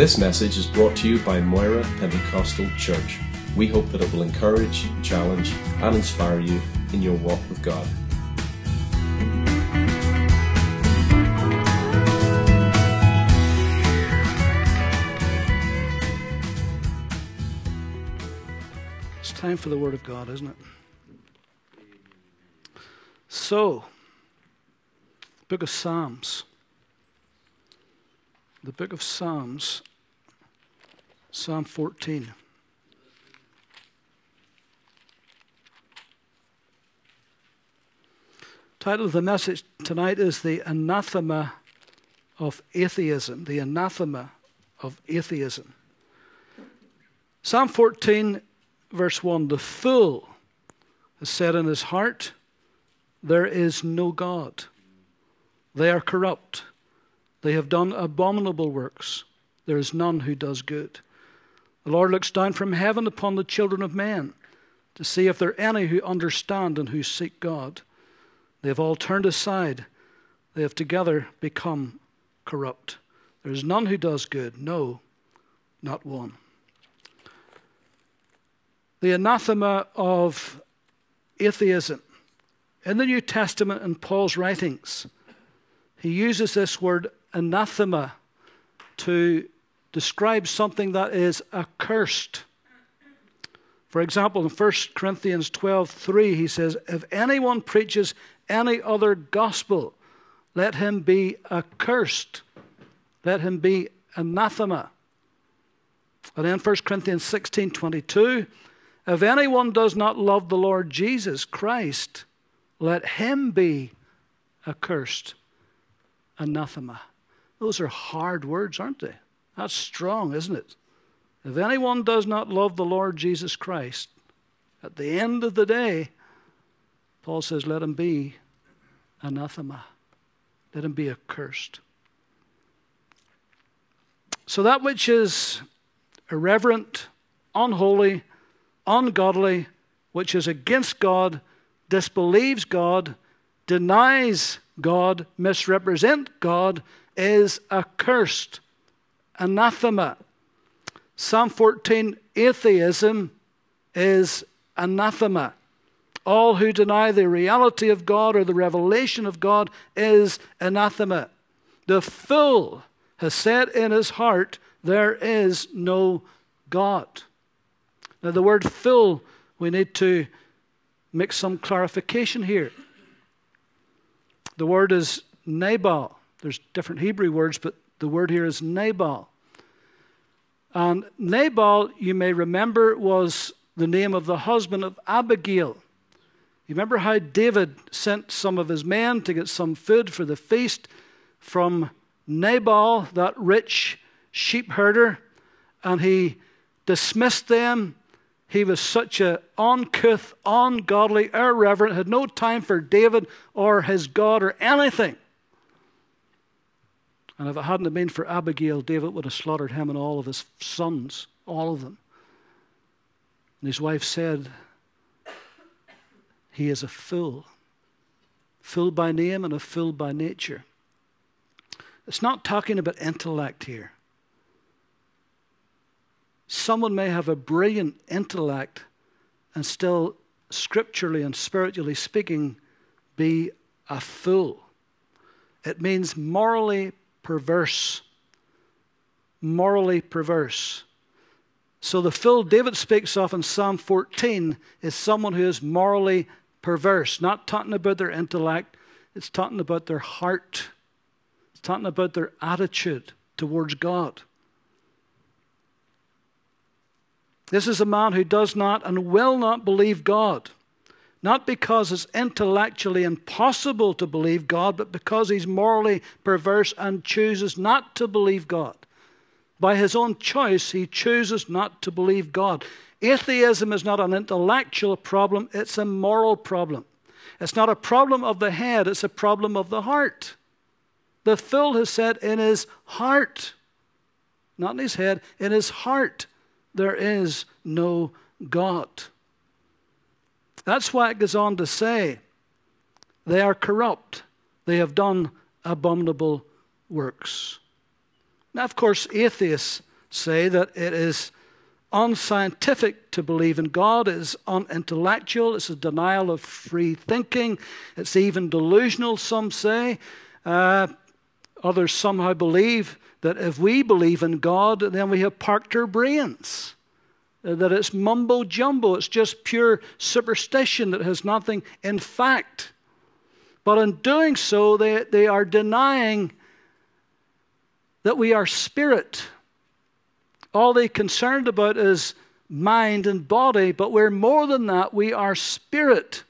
This message is brought to you by Moira Pentecostal Church. We hope that it will encourage, challenge, and inspire you in your walk with God. It's time for the Word of God, isn't it? So, book of Psalms. The book of Psalms, Psalm 14. Title of the message tonight is The Anathema of Atheism. The Anathema of Atheism. Psalm 14, verse 1 The fool has said in his heart, There is no God. They are corrupt. They have done abominable works. There is none who does good. The Lord looks down from heaven upon the children of men to see if there are any who understand and who seek God. They have all turned aside. They have together become corrupt. There is none who does good. No, not one. The anathema of atheism. In the New Testament and Paul's writings, he uses this word anathema to describe something that is accursed. For example, in 1 Corinthians 12:3 he says, "If anyone preaches any other gospel, let him be accursed. Let him be anathema." And then 1 Corinthians 16:22, "If anyone does not love the Lord Jesus Christ, let him be accursed." Anathema. Those are hard words, aren't they? That's strong, isn't it? If anyone does not love the Lord Jesus Christ, at the end of the day, Paul says, let him be anathema. Let him be accursed. So that which is irreverent, unholy, ungodly, which is against God, disbelieves God, denies God, misrepresent God, is accursed, anathema. Psalm 14, atheism is anathema. All who deny the reality of God or the revelation of God is anathema. The fool has said in his heart, There is no God. Now, the word fool, we need to make some clarification here. The word is Nabal. There's different Hebrew words, but the word here is Nabal. And Nabal, you may remember, was the name of the husband of Abigail. You remember how David sent some of his men to get some food for the feast from Nabal, that rich sheep herder, and he dismissed them. He was such a uncouth, ungodly, irreverent, had no time for David or his God or anything. And if it hadn't been for Abigail, David would have slaughtered him and all of his sons, all of them. And his wife said, He is a fool, fool by name and a fool by nature. It's not talking about intellect here. Someone may have a brilliant intellect and still, scripturally and spiritually speaking, be a fool. It means morally perverse. Morally perverse. So the fool David speaks of in Psalm 14 is someone who is morally perverse, not talking about their intellect, it's talking about their heart, it's talking about their attitude towards God. This is a man who does not and will not believe God. Not because it's intellectually impossible to believe God, but because he's morally perverse and chooses not to believe God. By his own choice, he chooses not to believe God. Atheism is not an intellectual problem, it's a moral problem. It's not a problem of the head, it's a problem of the heart. The fool has said in his heart, not in his head, in his heart, there is no God. That's why it goes on to say, they are corrupt. They have done abominable works. Now, of course, atheists say that it is unscientific to believe in God, it is unintellectual, it's a denial of free thinking, it's even delusional, some say. Uh, others somehow believe that if we believe in God, then we have parked our brains. Uh, that it's mumbo jumbo, it's just pure superstition that has nothing in fact. But in doing so, they, they are denying that we are spirit. All they're concerned about is mind and body, but we're more than that. We are spirit.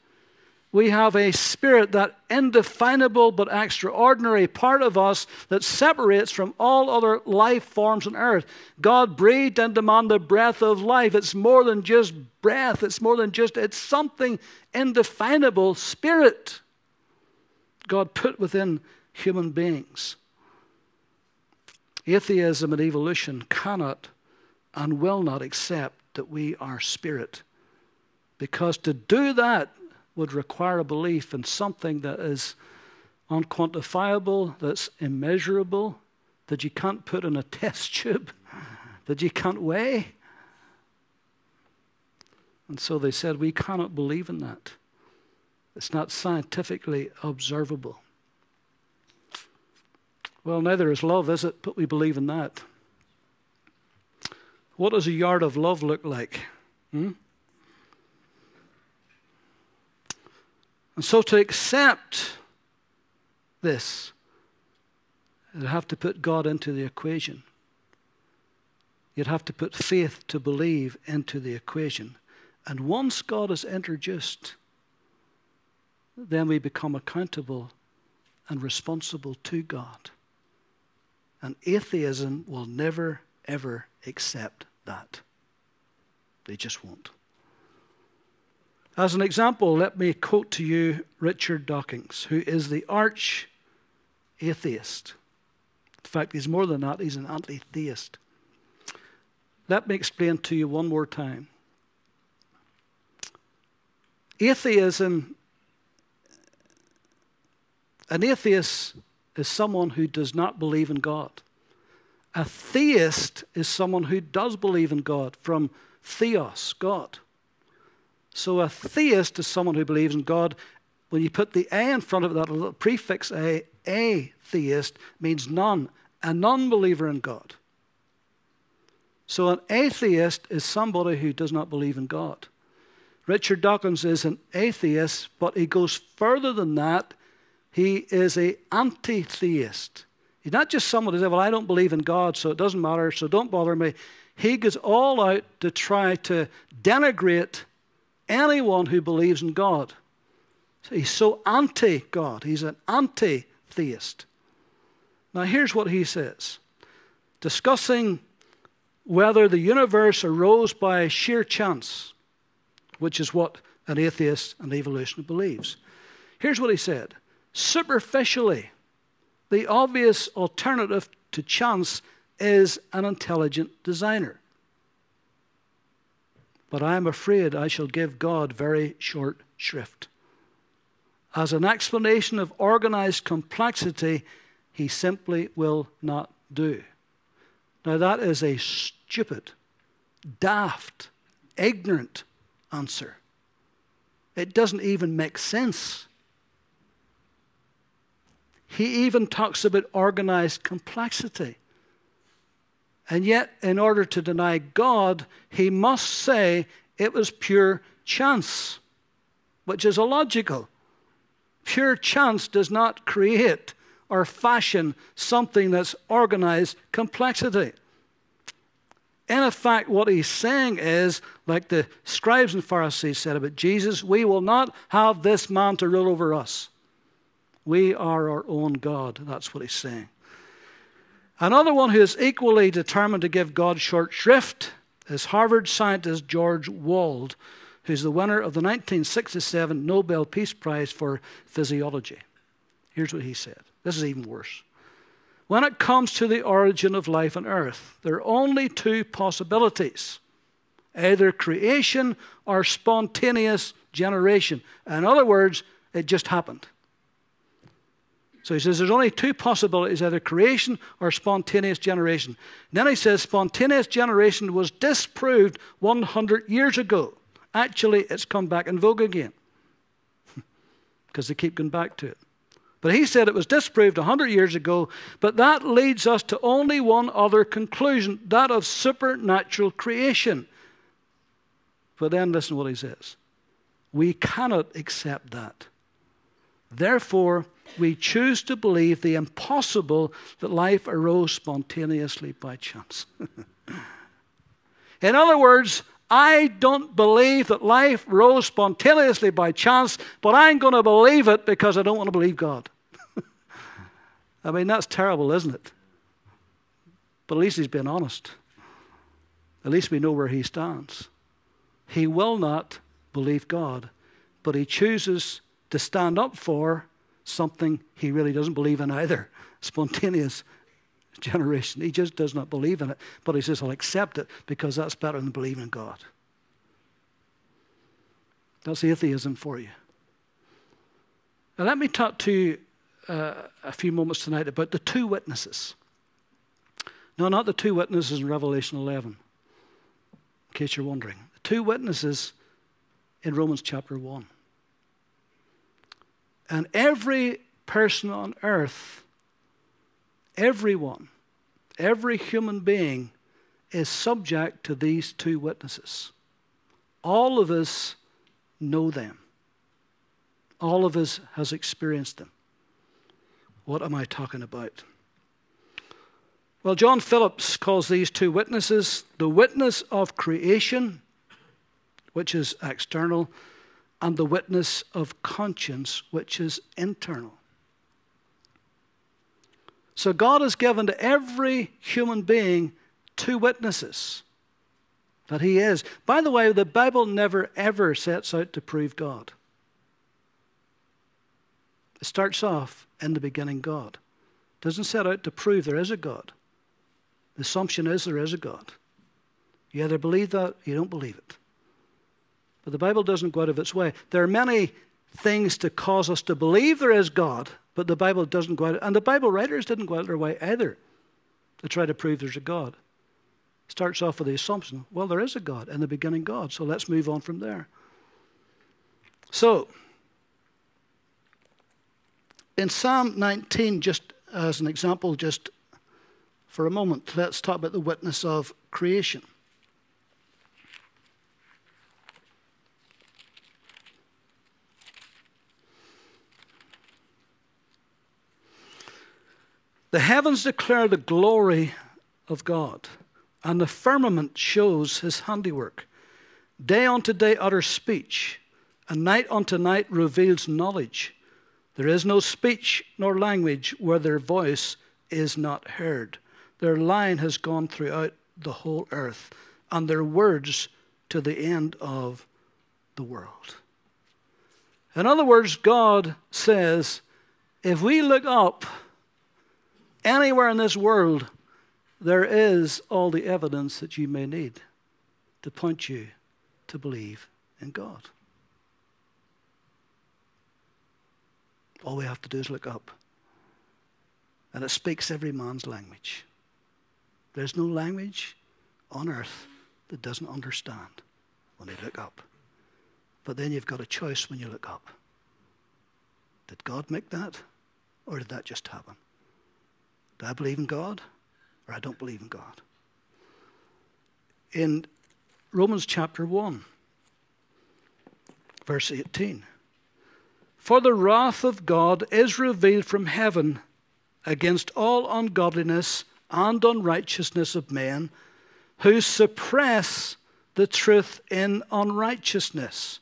We have a spirit, that indefinable but extraordinary part of us that separates from all other life forms on earth. God breathed into man the breath of life. It's more than just breath, it's more than just, it's something indefinable, spirit. God put within human beings. Atheism and evolution cannot and will not accept that we are spirit. Because to do that would require a belief in something that is unquantifiable, that's immeasurable, that you can't put in a test tube, that you can't weigh. And so they said, We cannot believe in that. It's not scientifically observable. Well, neither is love, is it? But we believe in that. What does a yard of love look like? Hmm? And so to accept this, you'd have to put God into the equation. You'd have to put faith to believe into the equation. And once God is introduced, then we become accountable and responsible to God. And atheism will never, ever accept that. They just won't. As an example, let me quote to you Richard Dawkins, who is the arch atheist. In fact, he's more than that, he's an anti theist. Let me explain to you one more time. Atheism, an atheist is someone who does not believe in God. A theist is someone who does believe in God, from theos, God. So a theist is someone who believes in God. When you put the A in front of that little prefix A, atheist means none, a non believer in God. So an atheist is somebody who does not believe in God. Richard Dawkins is an atheist, but he goes further than that. He is an anti-theist. He's not just someone who says, Well, I don't believe in God, so it doesn't matter, so don't bother me. He goes all out to try to denigrate anyone who believes in God. He's so anti God. He's an anti theist. Now, here's what he says discussing whether the universe arose by sheer chance, which is what an atheist and evolutionist believes. Here's what he said Superficially, the obvious alternative to chance is an intelligent designer. But I am afraid I shall give God very short shrift. As an explanation of organized complexity, he simply will not do. Now, that is a stupid, daft, ignorant answer. It doesn't even make sense. He even talks about organized complexity. And yet, in order to deny God, he must say it was pure chance, which is illogical. Pure chance does not create or fashion something that's organized complexity. In effect, what he's saying is, like the scribes and Pharisees said about Jesus, we will not have this man to rule over us. We are our own God. That's what he's saying. Another one who is equally determined to give God short shrift is Harvard scientist George Wald, who's the winner of the 1967 Nobel Peace Prize for Physiology. Here's what he said. This is even worse. When it comes to the origin of life on earth, there are only two possibilities either creation or spontaneous generation. In other words, it just happened. So he says there's only two possibilities either creation or spontaneous generation. And then he says spontaneous generation was disproved 100 years ago. Actually, it's come back in vogue again because they keep going back to it. But he said it was disproved 100 years ago, but that leads us to only one other conclusion that of supernatural creation. But then listen to what he says. We cannot accept that. Therefore, we choose to believe the impossible that life arose spontaneously by chance. In other words, I don't believe that life rose spontaneously by chance, but I'm going to believe it because I don't want to believe God. I mean, that's terrible, isn't it? But at least he's been honest. At least we know where he stands. He will not believe God, but he chooses to stand up for something he really doesn't believe in either spontaneous generation. He just does not believe in it. But he says, I'll accept it because that's better than believing in God. That's atheism for you. Now, let me talk to you uh, a few moments tonight about the two witnesses. No, not the two witnesses in Revelation 11, in case you're wondering. The two witnesses in Romans chapter 1. And every person on earth Everyone, every human being is subject to these two witnesses. All of us know them. All of us has experienced them. What am I talking about? Well, John Phillips calls these two witnesses the witness of creation, which is external, and the witness of conscience, which is internal. So God has given to every human being two witnesses that He is. By the way, the Bible never ever sets out to prove God. It starts off in the beginning God. It doesn't set out to prove there is a God. The assumption is there is a God. You either believe that, or you don't believe it. But the Bible doesn't go out of its way. There are many things to cause us to believe there is God, but the Bible doesn't go out, and the Bible writers didn't go out of their way either to try to prove there's a God. It starts off with the assumption, well, there is a God, in the beginning God, so let's move on from there. So, in Psalm 19, just as an example, just for a moment, let's talk about the witness of creation. The heavens declare the glory of God, and the firmament shows his handiwork. Day unto day utters speech, and night unto night reveals knowledge. There is no speech nor language where their voice is not heard. Their line has gone throughout the whole earth, and their words to the end of the world. In other words, God says, if we look up, Anywhere in this world, there is all the evidence that you may need to point you to believe in God. All we have to do is look up. And it speaks every man's language. There's no language on earth that doesn't understand when they look up. But then you've got a choice when you look up. Did God make that? Or did that just happen? Do I believe in God or I don't believe in God? In Romans chapter 1, verse 18 For the wrath of God is revealed from heaven against all ungodliness and unrighteousness of men who suppress the truth in unrighteousness.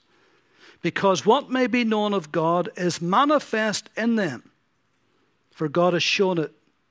Because what may be known of God is manifest in them, for God has shown it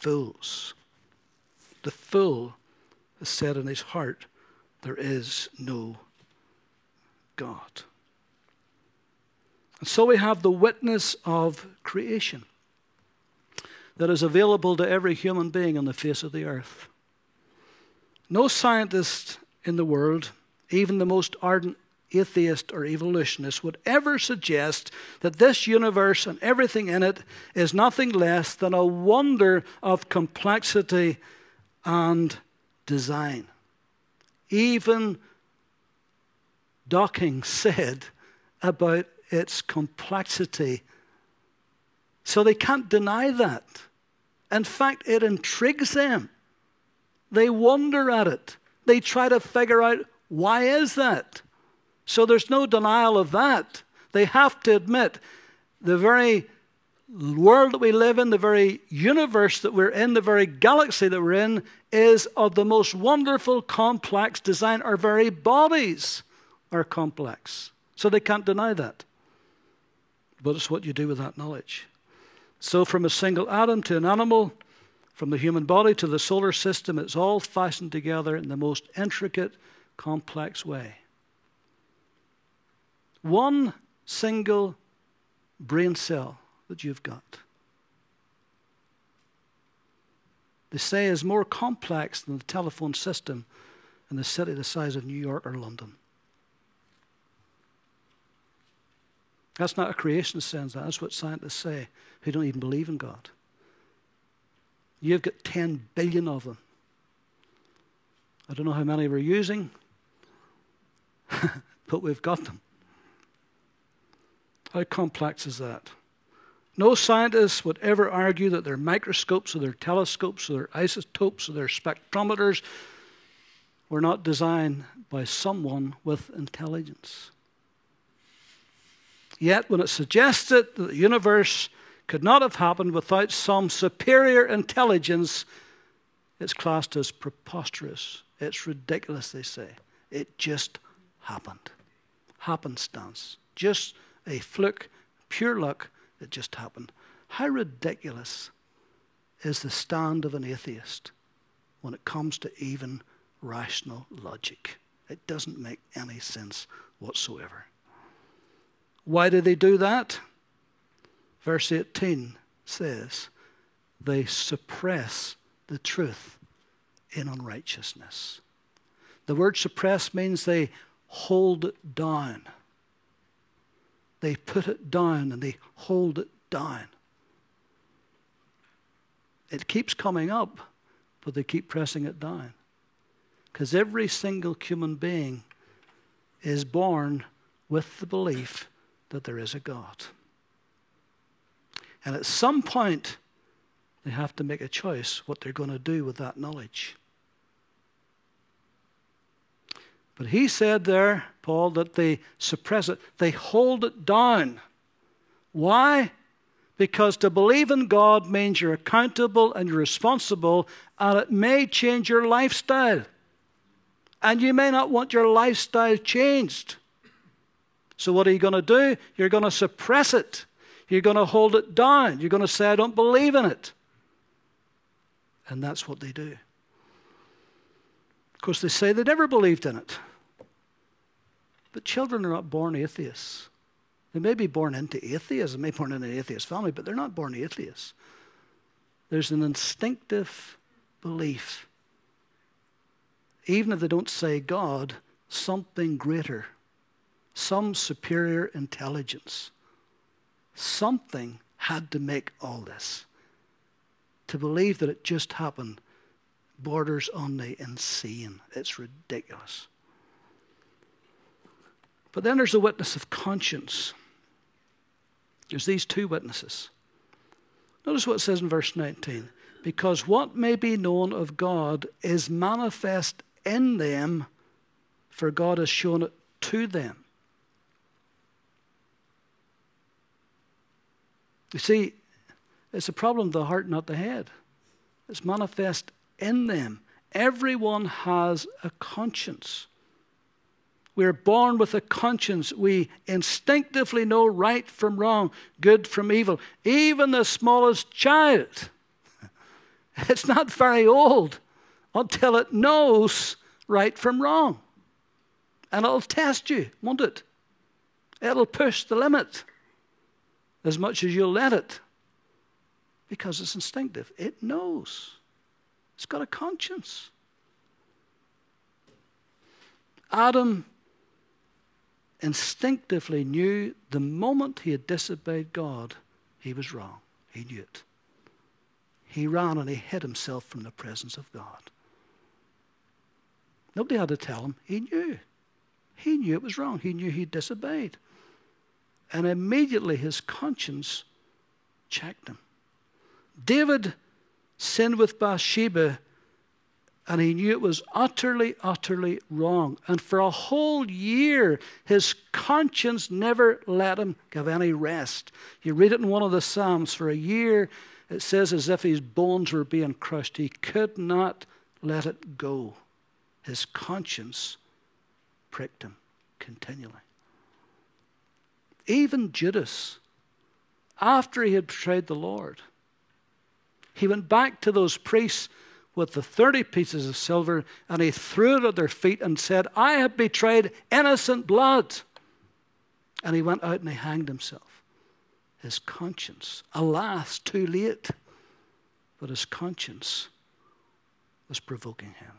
fools. The fool has said in his heart, There is no God. And so we have the witness of creation that is available to every human being on the face of the earth. No scientist in the world, even the most ardent atheist or evolutionist, would ever suggest that this universe and everything in it is nothing less than a wonder of complexity and design. Even Dawkins said about its complexity. So they can't deny that. In fact, it intrigues them. They wonder at it. They try to figure out why is that? So there's no denial of that. They have to admit the very world that we live in, the very universe that we're in, the very galaxy that we're in, is of the most wonderful, complex design. Our very bodies are complex. So they can't deny that. But it's what you do with that knowledge. So, from a single atom to an animal, from the human body to the solar system, it's all fastened together in the most intricate, complex way. One single brain cell that you've got. They say is more complex than the telephone system in a city the size of New York or London. That's not a creation sense, that's what scientists say who don't even believe in God. You've got 10 billion of them. I don't know how many we're using, but we've got them. How complex is that? No scientist would ever argue that their microscopes or their telescopes or their isotopes or their spectrometers were not designed by someone with intelligence. Yet, when it suggested that the universe could not have happened without some superior intelligence, it's classed as preposterous. It's ridiculous, they say. It just happened. Happenstance. Just a fluke, pure luck it just happened. How ridiculous is the stand of an atheist when it comes to even rational logic? It doesn't make any sense whatsoever. Why do they do that? Verse 18 says, they suppress the truth in unrighteousness. The word suppress means they hold down. They put it down and they hold it down. It keeps coming up, but they keep pressing it down. Because every single human being is born with the belief that there is a God. And at some point, they have to make a choice what they're going to do with that knowledge. But he said there, Paul, that they suppress it, they hold it down. Why? Because to believe in God means you're accountable and you're responsible, and it may change your lifestyle. And you may not want your lifestyle changed. So, what are you going to do? You're going to suppress it. You're going to hold it down. You're going to say, I don't believe in it. And that's what they do. Of course, they say they never believed in it. But children are not born atheists. They may be born into atheism, they may be born in an atheist family, but they're not born atheists. There's an instinctive belief, even if they don't say God, something greater, some superior intelligence, something had to make all this. To believe that it just happened borders on the insane. It's ridiculous. But then there's the witness of conscience. There's these two witnesses. Notice what it says in verse 19. Because what may be known of God is manifest in them, for God has shown it to them. You see, it's a problem of the heart, not the head. It's manifest in them. Everyone has a conscience. We're born with a conscience. We instinctively know right from wrong, good from evil. Even the smallest child, it's not very old until it knows right from wrong. And it'll test you, won't it? It'll push the limit as much as you'll let it because it's instinctive. It knows, it's got a conscience. Adam instinctively knew the moment he had disobeyed God, he was wrong. He knew it. He ran and he hid himself from the presence of God. Nobody had to tell him. He knew. He knew it was wrong. He knew he'd disobeyed. And immediately his conscience checked him. David sinned with Bathsheba and he knew it was utterly, utterly wrong. And for a whole year, his conscience never let him give any rest. You read it in one of the Psalms for a year, it says as if his bones were being crushed. He could not let it go. His conscience pricked him continually. Even Judas, after he had betrayed the Lord, he went back to those priests with the 30 pieces of silver and he threw it at their feet and said, I have betrayed innocent blood. And he went out and he hanged himself. His conscience, alas, too late, but his conscience was provoking him.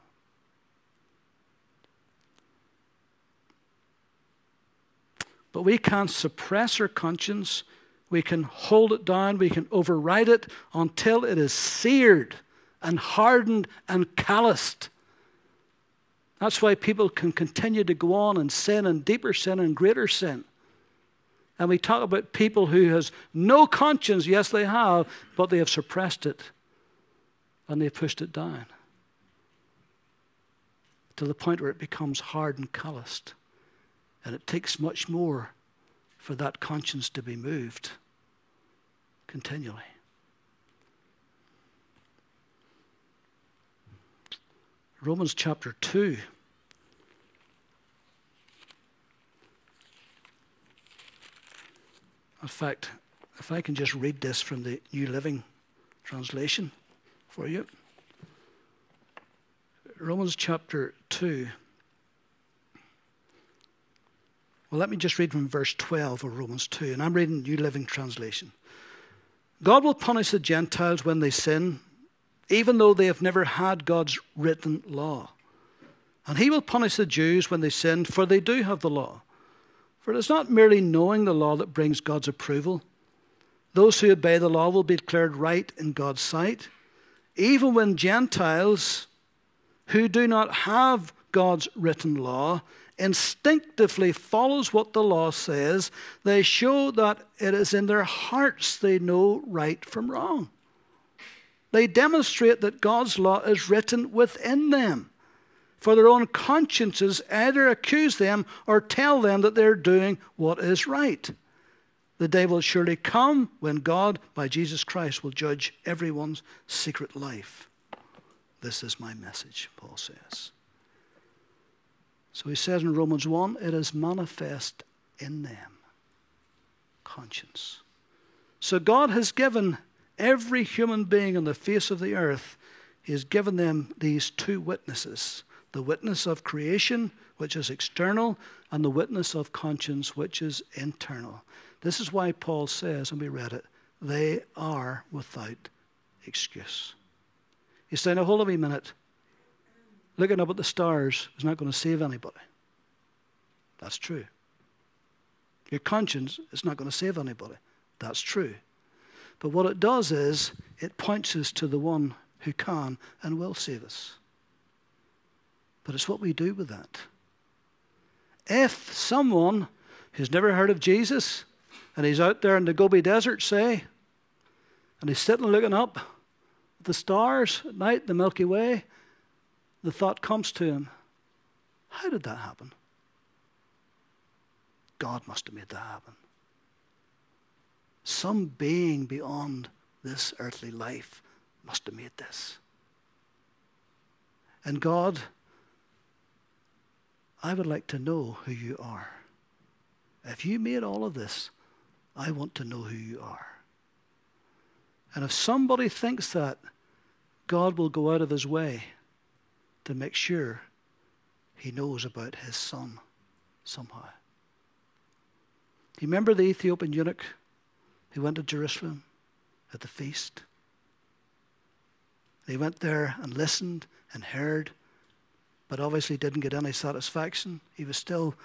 But we can't suppress our conscience. We can hold it down. We can override it until it is seared and hardened and calloused. That's why people can continue to go on and sin and deeper sin and greater sin. And we talk about people who has no conscience. Yes, they have, but they have suppressed it and they've pushed it down to the point where it becomes hard and calloused. And it takes much more for that conscience to be moved continually. Romans chapter 2. In fact, if I can just read this from the New Living Translation for you. Romans chapter 2. Well, let me just read from verse 12 of Romans 2, and I'm reading New Living Translation. God will punish the Gentiles when they sin even though they have never had God's written law. And he will punish the Jews when they sin, for they do have the law. For it is not merely knowing the law that brings God's approval. Those who obey the law will be declared right in God's sight. Even when Gentiles who do not have God's written law instinctively follows what the law says, they show that it is in their hearts they know right from wrong. They demonstrate that God's law is written within them. For their own consciences either accuse them or tell them that they're doing what is right. The day will surely come when God, by Jesus Christ, will judge everyone's secret life. This is my message, Paul says. So he says in Romans 1 it is manifest in them. Conscience. So God has given every human being on the face of the earth, he has given them these two witnesses the witness of creation, which is external, and the witness of conscience, which is internal. This is why Paul says, and we read it, they are without excuse. You say, now hold a minute. Looking up at the stars is not going to save anybody. That's true. Your conscience is not going to save anybody. That's true. But what it does is it points us to the one who can and will save us. But it's what we do with that. If someone who's never heard of Jesus and he's out there in the Gobi Desert, say, and he's sitting looking up at the stars at night, the Milky Way, the thought comes to him, how did that happen? God must have made that happen some being beyond this earthly life must have made this. And God, I would like to know who you are. If you made all of this, I want to know who you are. And if somebody thinks that, God will go out of his way to make sure he knows about his son somehow. You remember the Ethiopian eunuch who went to Jerusalem at the feast? He went there and listened and heard, but obviously didn't get any satisfaction. He was still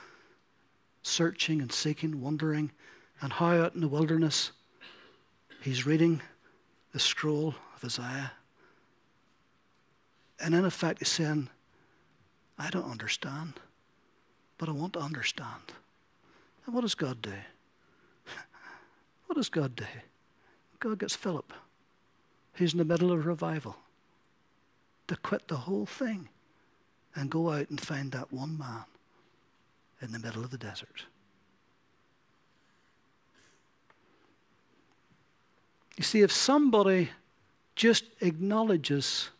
searching and seeking, wondering, and how out in the wilderness he's reading the scroll of Isaiah. And in effect, he's saying, I don't understand, but I want to understand. And what does God do? What does God do? God gets Philip, who's in the middle of revival, to quit the whole thing and go out and find that one man in the middle of the desert. You see, if somebody just acknowledges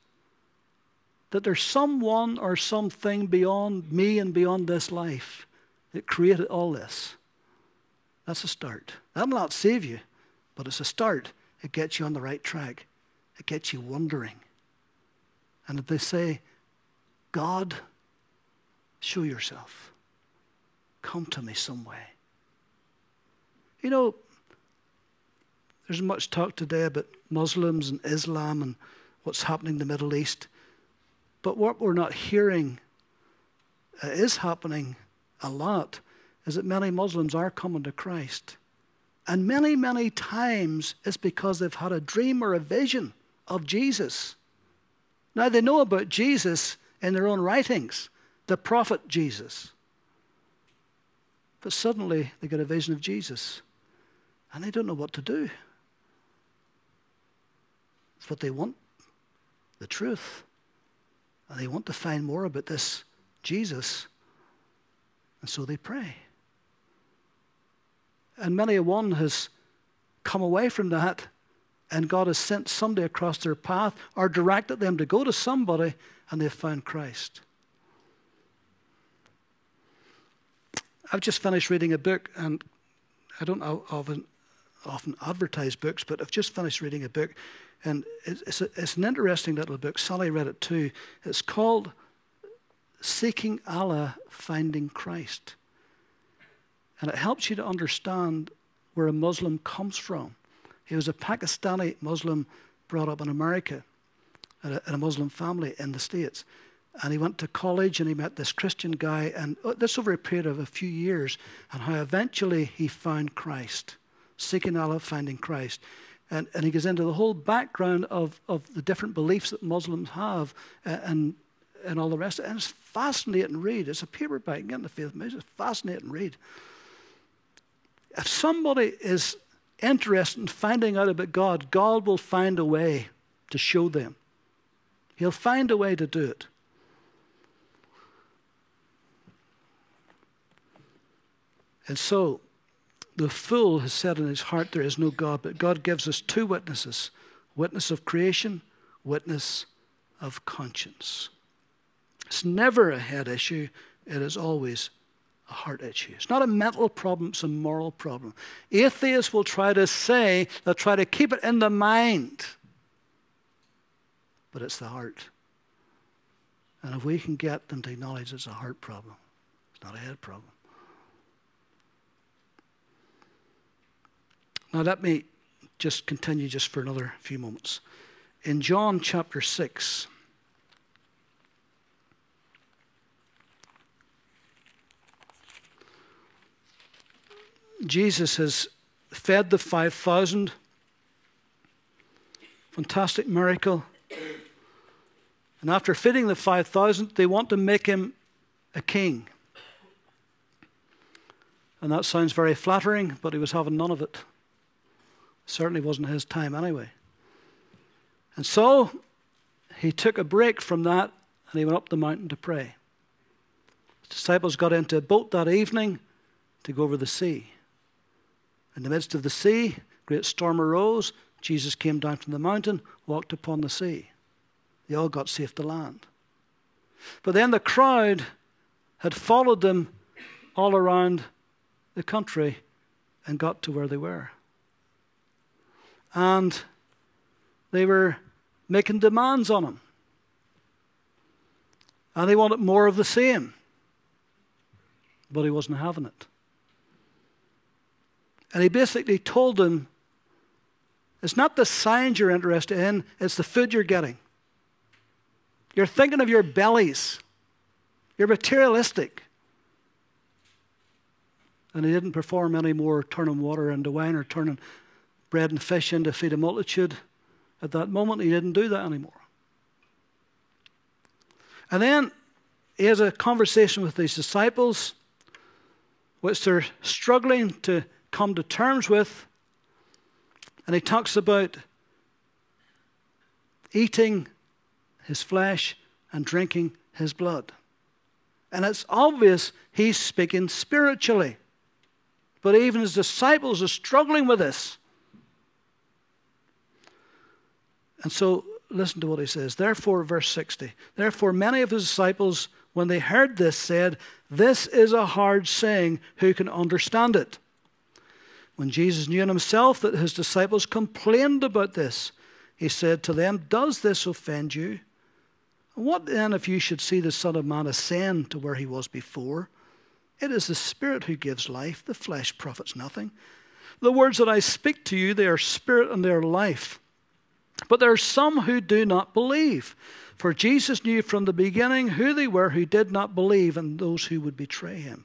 that there's someone or something beyond me and beyond this life that created all this, that's a start. That'll not save you, but it's a start. It gets you on the right track. It gets you wondering. And if they say, God, show yourself. Come to me some way. You know, there's much talk today about Muslims and Islam and what's happening in the Middle East. But what we're not hearing uh, is happening a lot is that many Muslims are coming to Christ. And many, many times it's because they've had a dream or a vision of Jesus. Now they know about Jesus in their own writings, the prophet Jesus. But suddenly they get a vision of Jesus and they don't know what to do. It's what they want the truth. And they want to find more about this Jesus. And so they pray. And many a one has come away from that, and God has sent somebody across their path or directed them to go to somebody, and they've found Christ. I've just finished reading a book, and I don't often, often advertise books, but I've just finished reading a book, and it's, a, it's an interesting little book. Sally read it too. It's called Seeking Allah, Finding Christ. And it helps you to understand where a Muslim comes from. He was a Pakistani Muslim brought up in America, in a, in a Muslim family in the States. And he went to college and he met this Christian guy, and uh, this over a period of a few years, and how eventually he found Christ, seeking Allah, finding Christ. And, and he goes into the whole background of, of the different beliefs that Muslims have uh, and, and all the rest. And it's fascinating to read. It's a paperback, get in the faith it's fascinating read. If somebody is interested in finding out about God, God will find a way to show them. He'll find a way to do it. And so, the fool has said in his heart, There is no God, but God gives us two witnesses witness of creation, witness of conscience. It's never a head issue, it is always a heart issue. It's not a mental problem, it's a moral problem. Atheists will try to say, they'll try to keep it in the mind, but it's the heart. And if we can get them to acknowledge it's a heart problem, it's not a head problem. Now, let me just continue just for another few moments. In John chapter 6, Jesus has fed the 5,000. Fantastic miracle. And after feeding the 5,000, they want to make him a king. And that sounds very flattering, but he was having none of it. Certainly wasn't his time anyway. And so he took a break from that and he went up the mountain to pray. His disciples got into a boat that evening to go over the sea. In the midst of the sea, great storm arose. Jesus came down from the mountain, walked upon the sea. They all got safe to land. But then the crowd had followed them all around the country and got to where they were. And they were making demands on him. And they wanted more of the same. But he wasn't having it. And he basically told them it's not the signs you're interested in, it's the food you're getting. You're thinking of your bellies, you're materialistic. And he didn't perform any more turning water into wine or turning bread and fish into feed a multitude. At that moment, he didn't do that anymore. And then he has a conversation with these disciples, which they're struggling to come to terms with. And he talks about eating his flesh and drinking his blood. And it's obvious he's speaking spiritually. But even his disciples are struggling with this. And so listen to what he says. Therefore, verse 60. Therefore, many of his disciples, when they heard this, said, This is a hard saying. Who can understand it? When Jesus knew in himself that his disciples complained about this, he said to them, Does this offend you? What then if you should see the Son of Man ascend to where he was before? It is the Spirit who gives life, the flesh profits nothing. The words that I speak to you, they are spirit and they are life. But there are some who do not believe. For Jesus knew from the beginning who they were who did not believe and those who would betray him.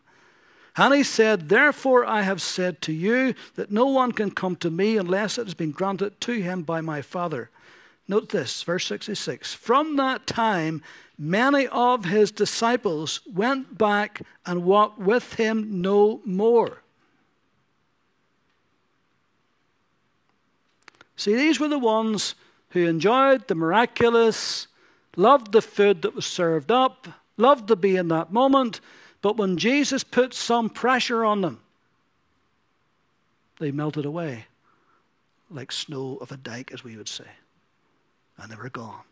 And he said, Therefore I have said to you that no one can come to me unless it has been granted to him by my Father. Note this, verse 66. From that time, many of his disciples went back and walked with him no more. See, these were the ones who enjoyed the miraculous, loved the food that was served up, loved to be in that moment, but when Jesus put some pressure on them, they melted away like snow of a dike, as we would say. And they were gone.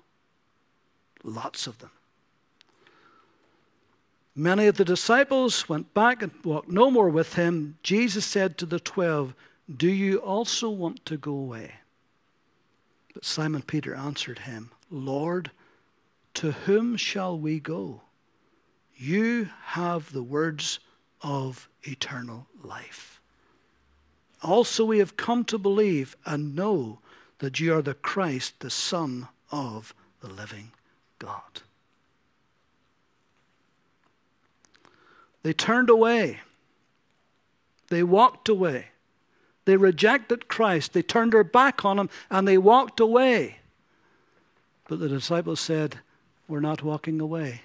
Lots of them. Many of the disciples went back and walked no more with him. Jesus said to the twelve, Do you also want to go away? But Simon Peter answered him, Lord, to whom shall we go? You have the words of eternal life. Also, we have come to believe and know that you are the Christ, the Son of the living God. They turned away. They walked away. They rejected Christ. They turned their back on him and they walked away. But the disciples said, We're not walking away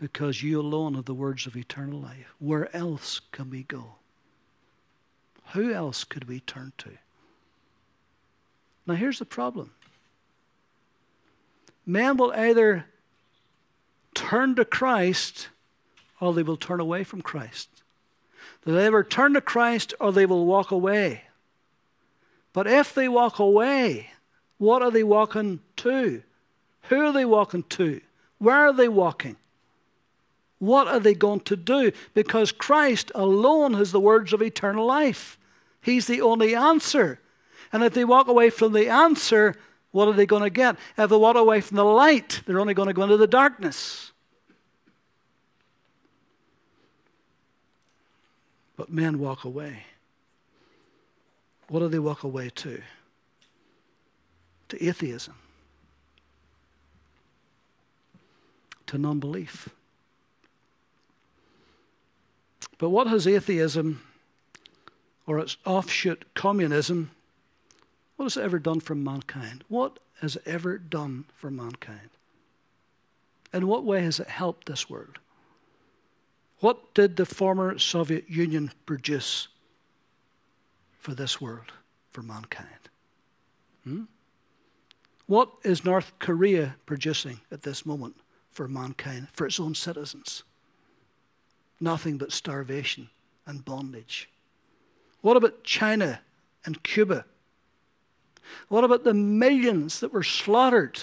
because you alone have the words of eternal life. Where else can we go? Who else could we turn to? Now, here's the problem men will either turn to Christ or they will turn away from Christ. They'll either turn to Christ or they will walk away. But if they walk away, what are they walking to? Who are they walking to? Where are they walking? What are they going to do? Because Christ alone has the words of eternal life. He's the only answer. And if they walk away from the answer, what are they going to get? If they walk away from the light, they're only going to go into the darkness. But men walk away. What do they walk away to? To atheism, to non belief. But what has atheism or its offshoot communism, what has it ever done for mankind? What has it ever done for mankind? In what way has it helped this world? What did the former Soviet Union produce for this world, for mankind? Hmm? What is North Korea producing at this moment for mankind, for its own citizens? Nothing but starvation and bondage. What about China and Cuba? What about the millions that were slaughtered?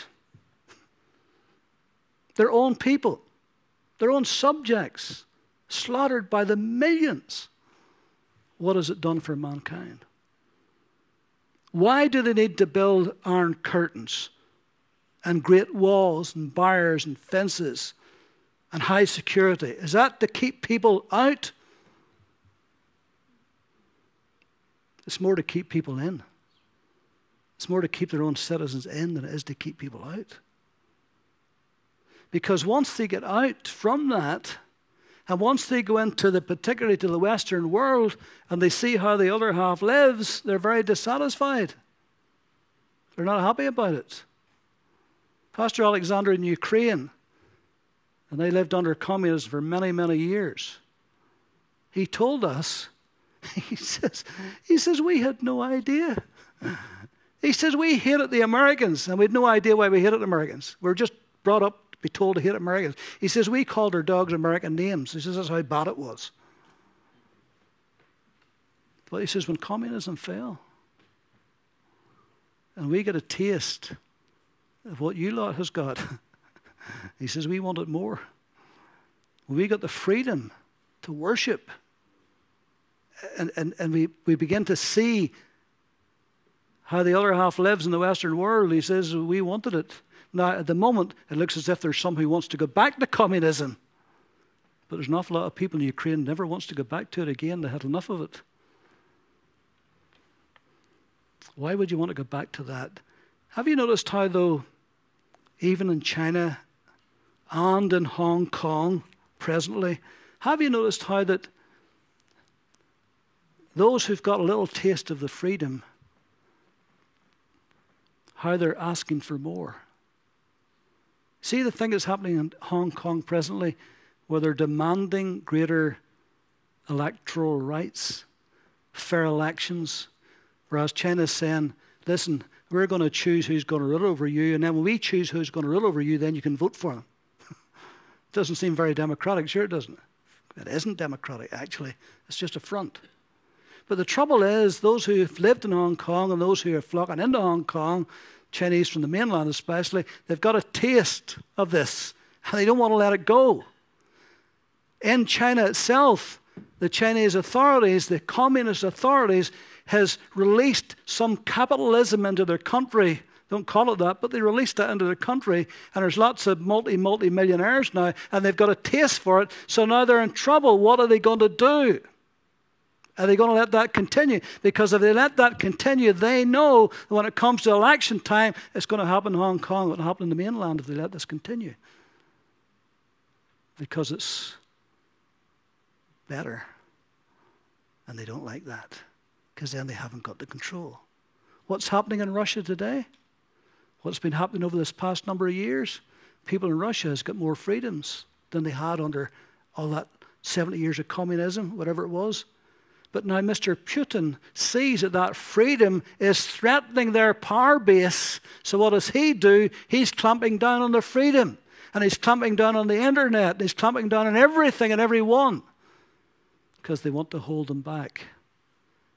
Their own people their own subjects, slaughtered by the millions. What has it done for mankind? Why do they need to build iron curtains and great walls and bars and fences and high security? Is that to keep people out? It's more to keep people in. It's more to keep their own citizens in than it is to keep people out. Because once they get out from that, and once they go into the, particularly to the Western world, and they see how the other half lives, they're very dissatisfied. They're not happy about it. Pastor Alexander in Ukraine, and they lived under communism for many, many years. He told us, he says, he says, we had no idea. He says, we hated the Americans, and we had no idea why we hated Americans. We were just brought up to be told to hate Americans. He says, we called our dogs American names. He says, that's how bad it was. But he says, when communism fell, and we get a taste of what you lot has got, he says, we want it more. We got the freedom to worship. And, and, and we, we begin to see how the other half lives in the Western world. He says, we wanted it. Now, at the moment, it looks as if there's some who wants to go back to communism. But there's an awful lot of people in Ukraine never wants to go back to it again. They had enough of it. Why would you want to go back to that? Have you noticed how, though, even in China and in Hong Kong presently, have you noticed how that those who've got a little taste of the freedom, how they're asking for more? See the thing that's happening in Hong Kong presently, where they're demanding greater electoral rights, fair elections, whereas China's saying, listen, we're going to choose who's going to rule over you, and then when we choose who's going to rule over you, then you can vote for them. Doesn't seem very democratic, sure it doesn't. It isn't democratic, actually. It's just a front. But the trouble is, those who have lived in Hong Kong and those who are flocking into Hong Kong Chinese from the mainland especially, they've got a taste of this and they don't want to let it go. In China itself, the Chinese authorities, the communist authorities, has released some capitalism into their country. Don't call it that, but they released that into the country, and there's lots of multi multi millionaires now, and they've got a taste for it. So now they're in trouble. What are they going to do? Are they going to let that continue? Because if they let that continue, they know when it comes to election time, it's going to happen in Hong Kong, it will happen in the mainland if they let this continue. Because it's better. And they don't like that. Because then they haven't got the control. What's happening in Russia today? What's been happening over this past number of years? People in Russia has got more freedoms than they had under all that 70 years of communism, whatever it was. But now Mr. Putin sees that that freedom is threatening their power base. So what does he do? He's clamping down on the freedom. And he's clamping down on the internet. And he's clamping down on everything and everyone. Because they want to hold them back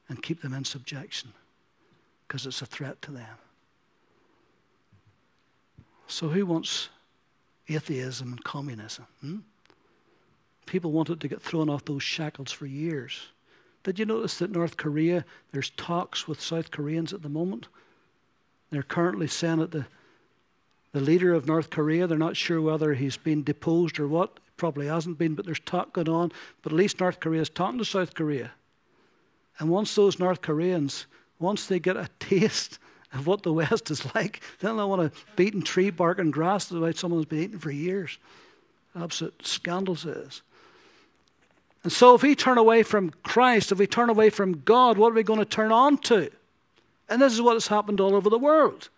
and keep them in subjection. Because it's a threat to them. So who wants atheism and communism? Hmm? People wanted to get thrown off those shackles for years. Did you notice that North Korea, there's talks with South Koreans at the moment? They're currently saying that the, the leader of North Korea, they're not sure whether he's been deposed or what. Probably hasn't been, but there's talk going on. But at least North Korea is talking to South Korea. And once those North Koreans, once they get a taste of what the West is like, they want to beat in tree bark and grass the way someone's been eating for years. Absolute scandal says. And so, if we turn away from Christ, if we turn away from God, what are we going to turn on to? And this is what has happened all over the world.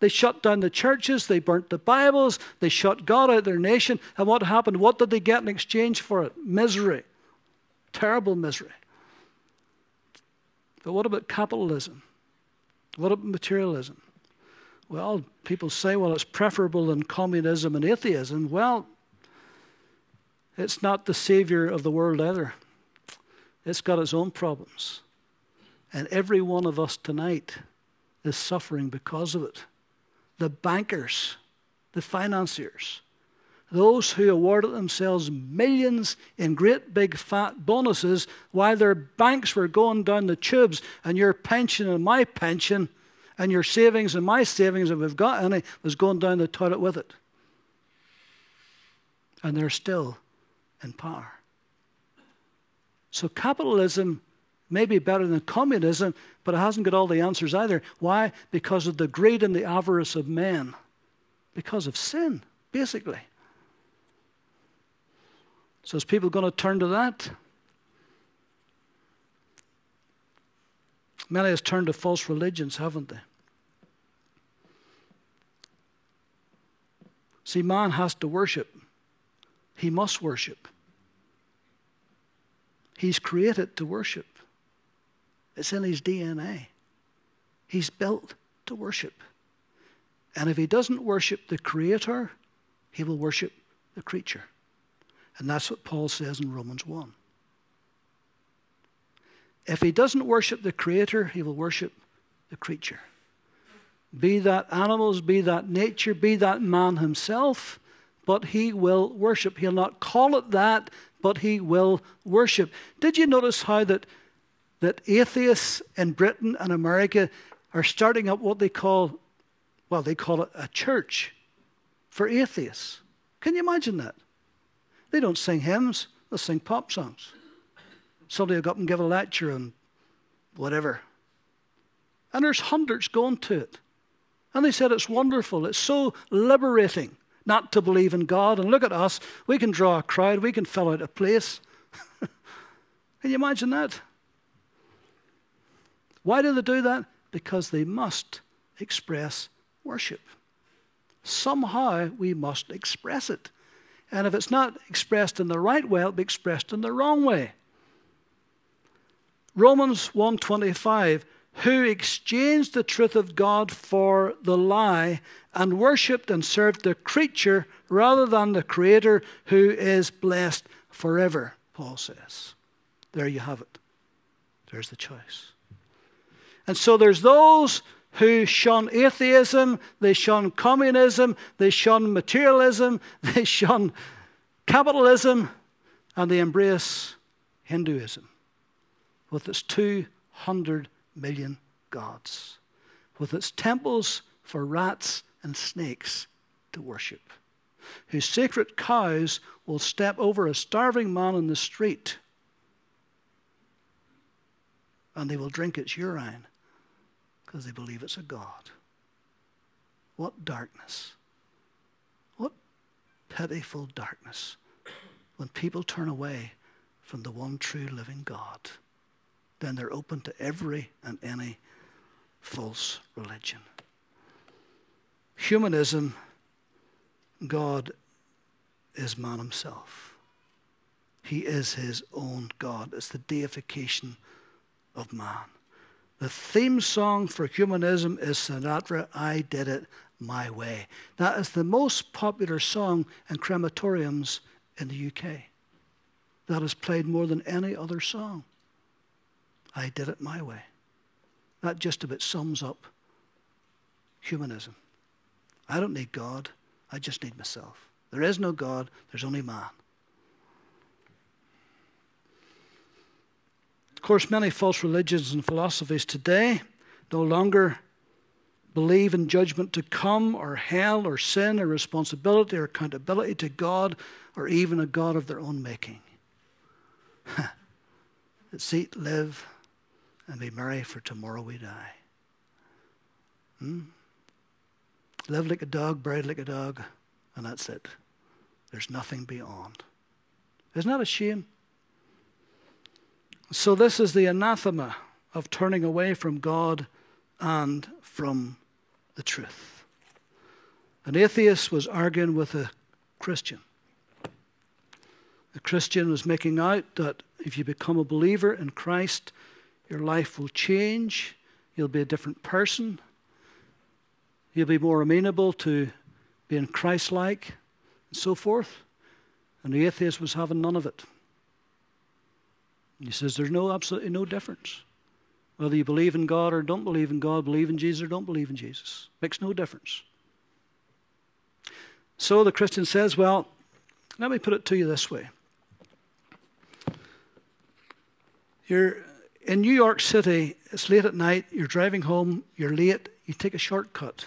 They shut down the churches, they burnt the Bibles, they shut God out of their nation. And what happened? What did they get in exchange for it? Misery. Terrible misery. But what about capitalism? What about materialism? Well, people say, well, it's preferable than communism and atheism. Well, it's not the Savior of the world either. It's got its own problems. And every one of us tonight is suffering because of it. The bankers, the financiers, those who awarded themselves millions in great big fat bonuses while their banks were going down the tubes and your pension and my pension and your savings and my savings, if we've got any, was going down the toilet with it. And they're still in power. So capitalism may be better than communism, but it hasn't got all the answers either. Why? Because of the greed and the avarice of men. Because of sin, basically. So is people going to turn to that? Many has turned to false religions, haven't they? See, man has to worship. He must worship. He's created to worship. It's in his DNA. He's built to worship. And if he doesn't worship the Creator, he will worship the creature. And that's what Paul says in Romans 1. If he doesn't worship the Creator, he will worship the creature. Be that animals, be that nature, be that man himself, but he will worship. He'll not call it that, but he will worship. Did you notice how that, that atheists in Britain and America are starting up what they call, well, they call it a church for atheists? Can you imagine that? They don't sing hymns, they sing pop songs. Somebody will go up and give a lecture on whatever. And there's hundreds going to it. And they said it's wonderful, it's so liberating not to believe in God. And look at us, we can draw a crowd, we can fill out a place. can you imagine that? Why do they do that? Because they must express worship. Somehow we must express it. And if it's not expressed in the right way, it'll be expressed in the wrong way. Romans 125 who exchanged the truth of God for the lie and worshipped and served the creature rather than the creator who is blessed forever, Paul says. There you have it. There's the choice. And so there's those who shun atheism, they shun communism, they shun materialism, they shun capitalism, and they embrace Hinduism with its 200 million gods, with its temples for rats and snakes to worship, whose sacred cows will step over a starving man in the street and they will drink its urine because they believe it's a God. What darkness! What pitiful darkness when people turn away from the one true living God. Then they're open to every and any false religion. Humanism, God is man himself. He is his own God. It's the deification of man. The theme song for humanism is Sinatra, I Did It My Way. That is the most popular song in crematoriums in the UK. That is played more than any other song. I did it my way. That just about sums up humanism. I don't need God, I just need myself. There is no God, there's only man. Of course, many false religions and philosophies today no longer believe in judgment to come, or hell, or sin, or responsibility, or accountability to God, or even a God of their own making. it's eat, live, and be merry, for tomorrow we die. Hmm? Live like a dog, buried like a dog, and that's it. There's nothing beyond. Isn't that a shame? So, this is the anathema of turning away from God and from the truth. An atheist was arguing with a Christian. The Christian was making out that if you become a believer in Christ, your life will change, you'll be a different person, you'll be more amenable to being Christ like, and so forth. And the atheist was having none of it. He says there's no absolutely no difference. Whether you believe in God or don't believe in God, believe in Jesus or don't believe in Jesus. Makes no difference. So the Christian says, Well, Let me put it to you this way. You're in New York City, it's late at night, you're driving home, you're late, you take a shortcut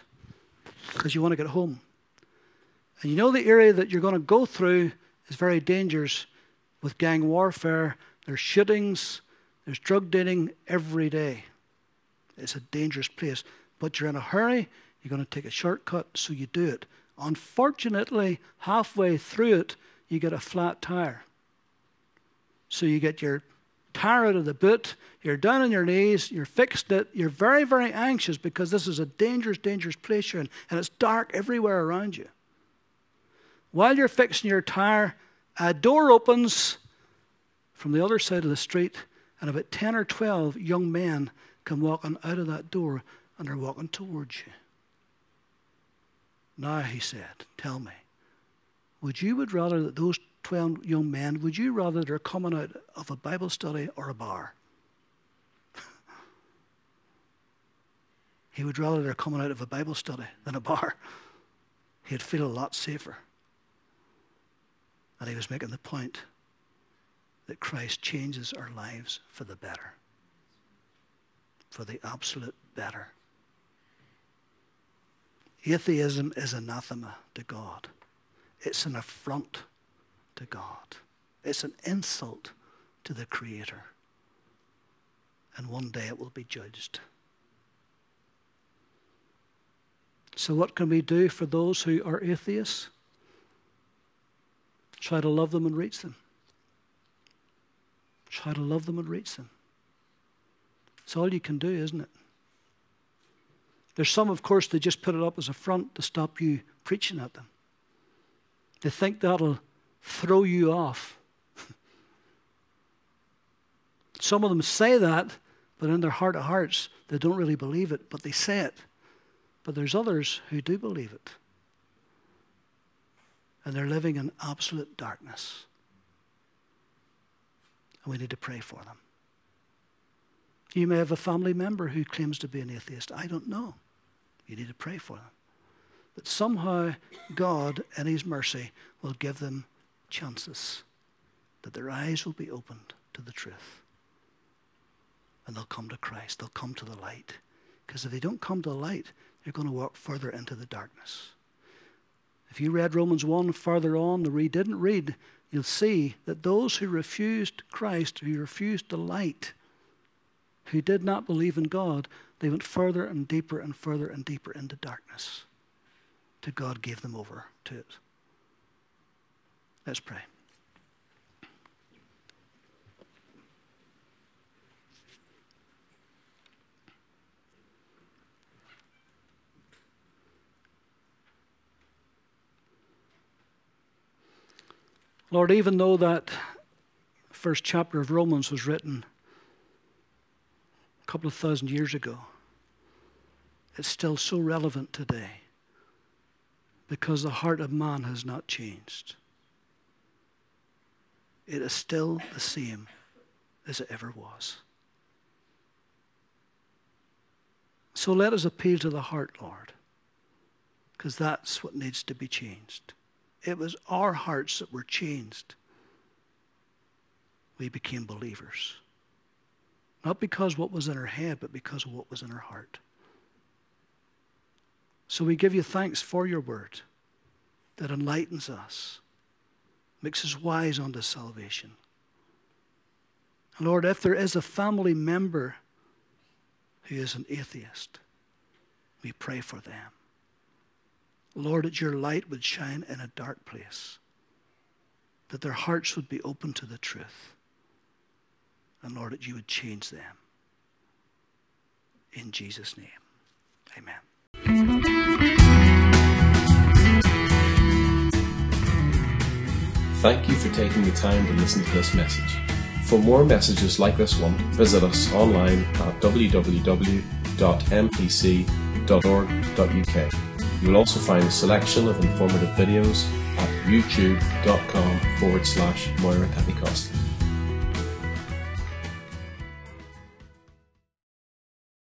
because you want to get home. And you know the area that you're going to go through is very dangerous with gang warfare. There's shootings, there's drug dealing every day. It's a dangerous place. But you're in a hurry, you're going to take a shortcut, so you do it. Unfortunately, halfway through it, you get a flat tire. So you get your tire out of the boot, you're down on your knees, you're fixed it, you're very, very anxious because this is a dangerous, dangerous place you're in, and it's dark everywhere around you. While you're fixing your tire, a door opens from the other side of the street, and about 10 or 12 young men come walking out of that door and they're walking towards you. Now, he said, tell me, would you would rather that those 12 young men, would you rather they're coming out of a Bible study or a bar? he would rather they're coming out of a Bible study than a bar. He'd feel a lot safer. And he was making the point that Christ changes our lives for the better, for the absolute better. Atheism is anathema to God. It's an affront to God. It's an insult to the Creator. And one day it will be judged. So, what can we do for those who are atheists? Try to love them and reach them. Try to love them and reach them. It's all you can do, isn't it? There's some, of course, they just put it up as a front to stop you preaching at them. They think that'll throw you off. some of them say that, but in their heart of hearts, they don't really believe it, but they say it. But there's others who do believe it. And they're living in absolute darkness. And we need to pray for them. You may have a family member who claims to be an atheist. I don't know. You need to pray for them. But somehow God, in His mercy, will give them chances that their eyes will be opened to the truth. And they'll come to Christ. They'll come to the light. Because if they don't come to the light, they're going to walk further into the darkness. If you read Romans 1 further on, the read didn't read, you'll see that those who refused Christ, who refused the light, who did not believe in God, they went further and deeper and further and deeper into darkness till God gave them over to it. Let's pray. Lord, even though that first chapter of Romans was written a couple of thousand years ago, it's still so relevant today because the heart of man has not changed. It is still the same as it ever was. So let us appeal to the heart, Lord, because that's what needs to be changed. It was our hearts that were changed. We became believers. Not because what was in our head, but because of what was in our heart. So we give you thanks for your word that enlightens us, makes us wise unto salvation. Lord, if there is a family member who is an atheist, we pray for them. Lord, that your light would shine in a dark place, that their hearts would be open to the truth. And Lord, that you would change them. In Jesus' name, amen. Thank you for taking the time to listen to this message. For more messages like this one, visit us online at www.mpc.org.uk. You will also find a selection of informative videos at youtube.com forward slash Moira.